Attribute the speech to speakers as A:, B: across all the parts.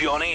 A: Johnny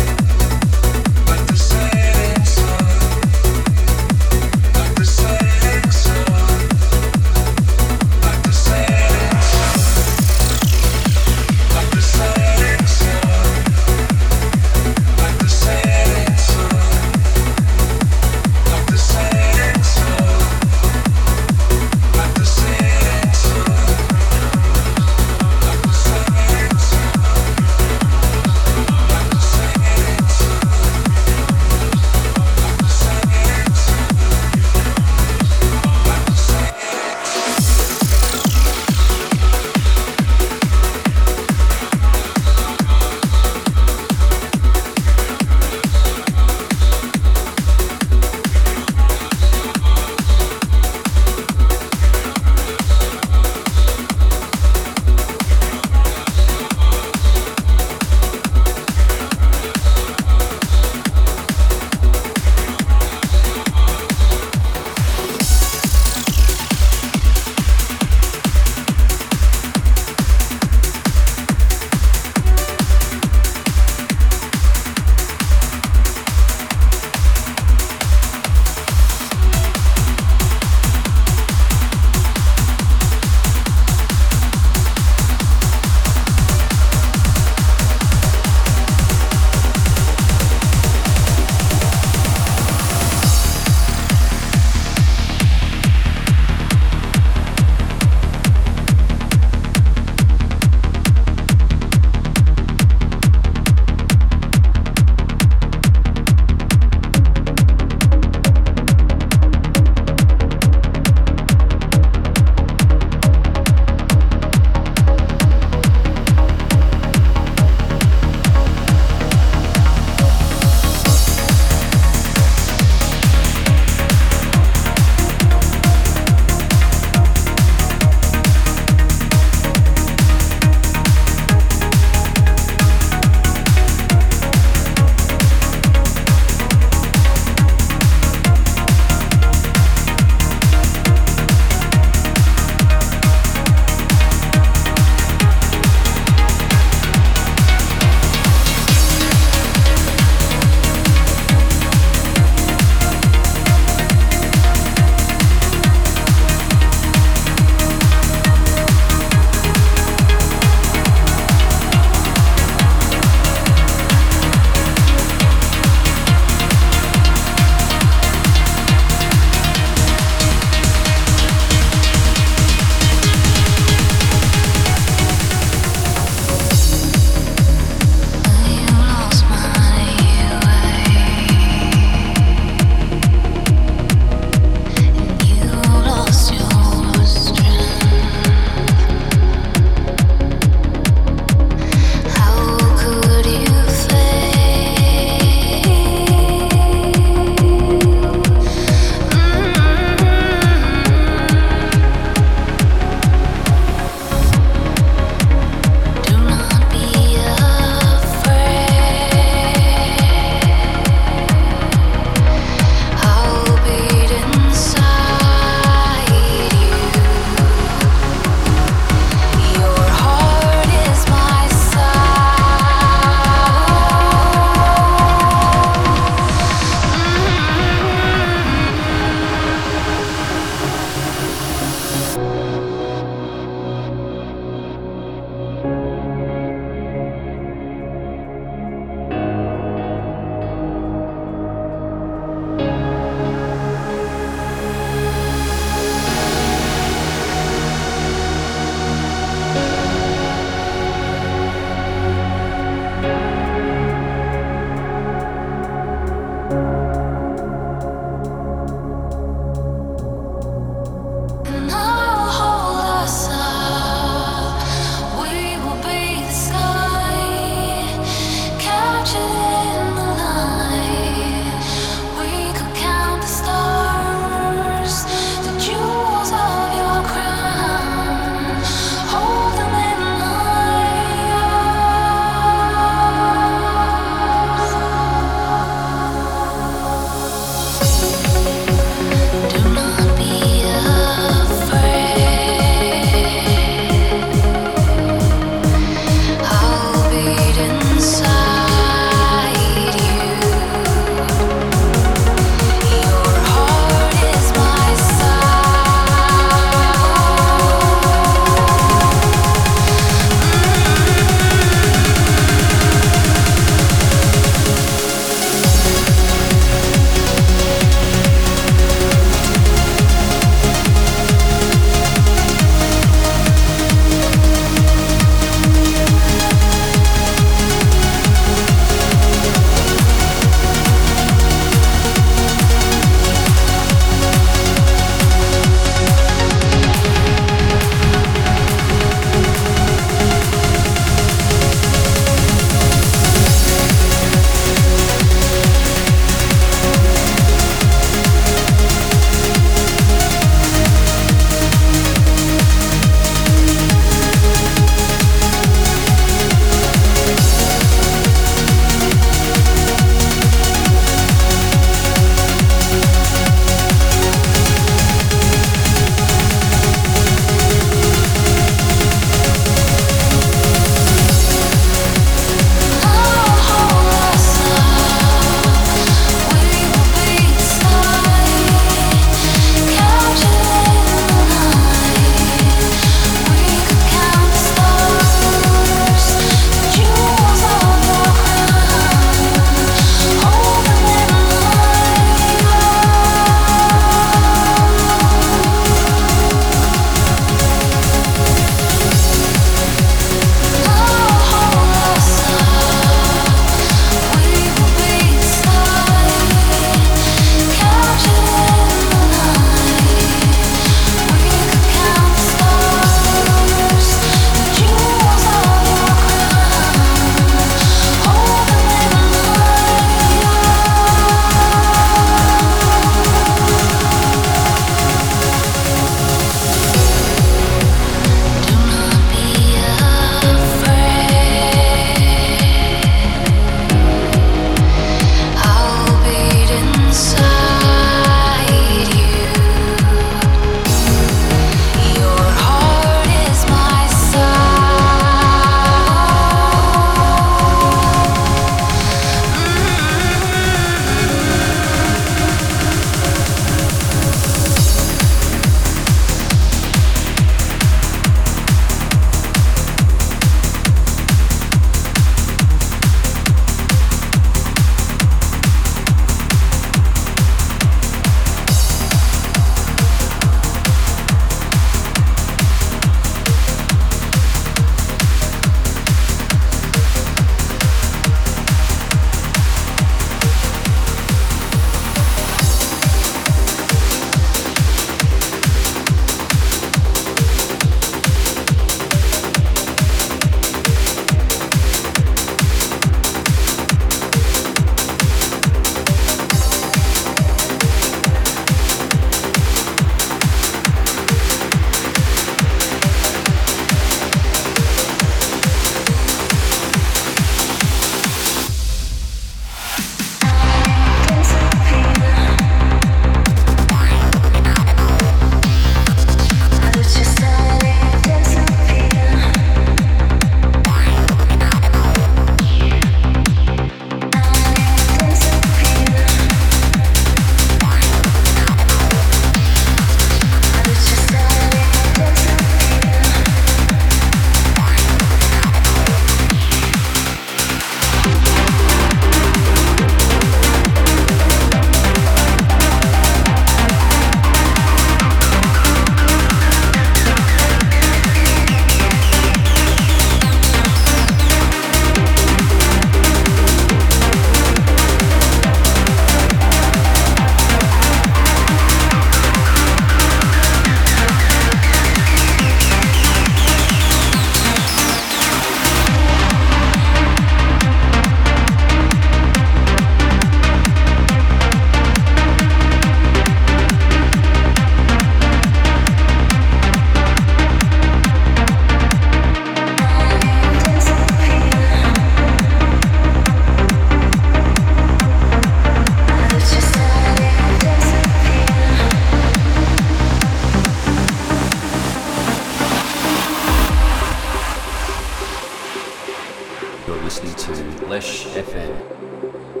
B: You're
C: listening to Lesh FM.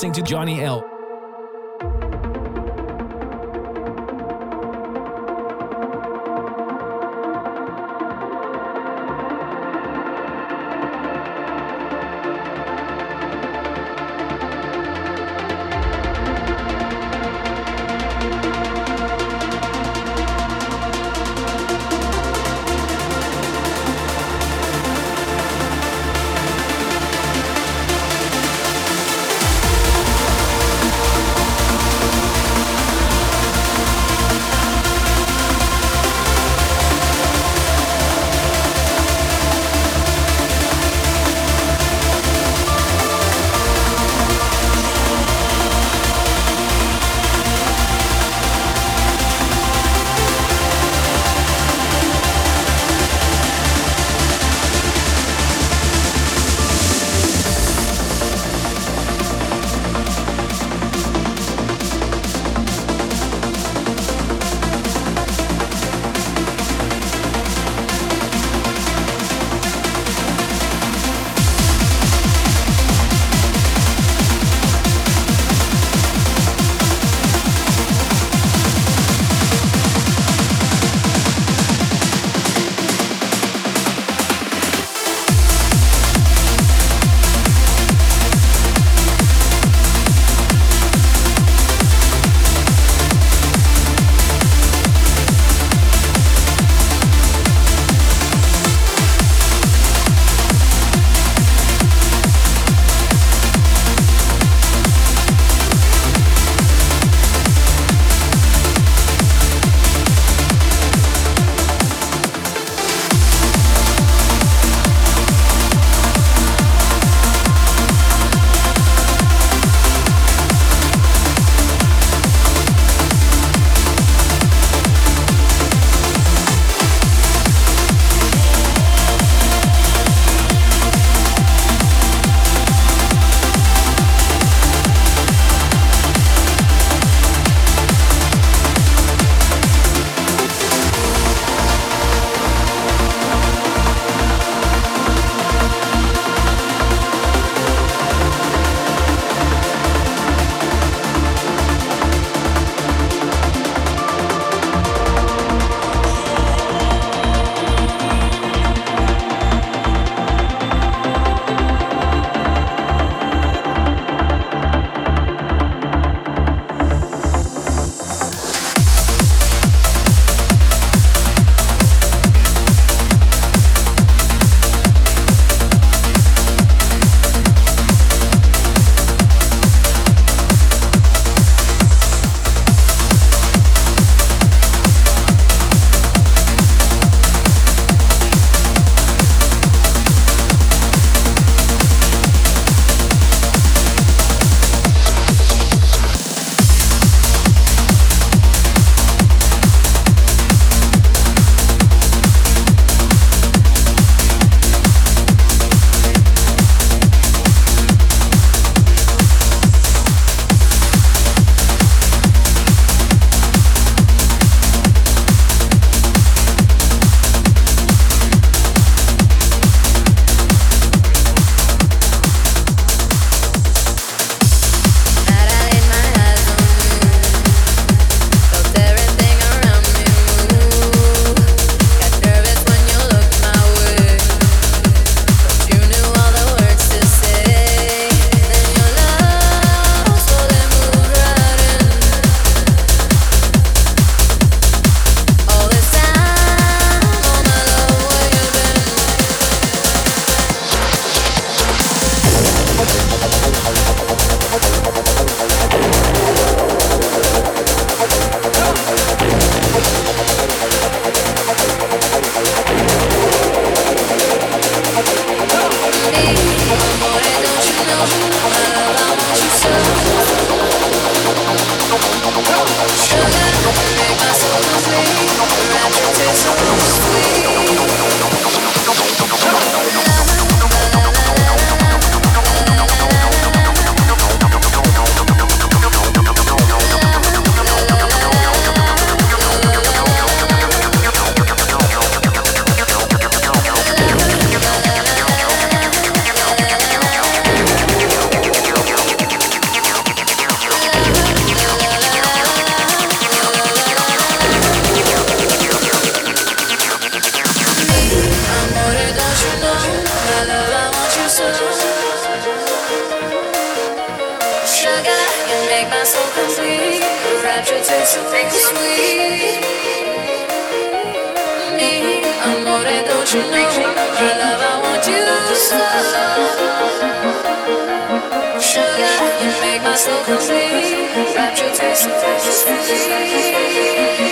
C: Listening to Johnny L.
B: Sugar, you make my soul complete. Rapture taste so
D: You're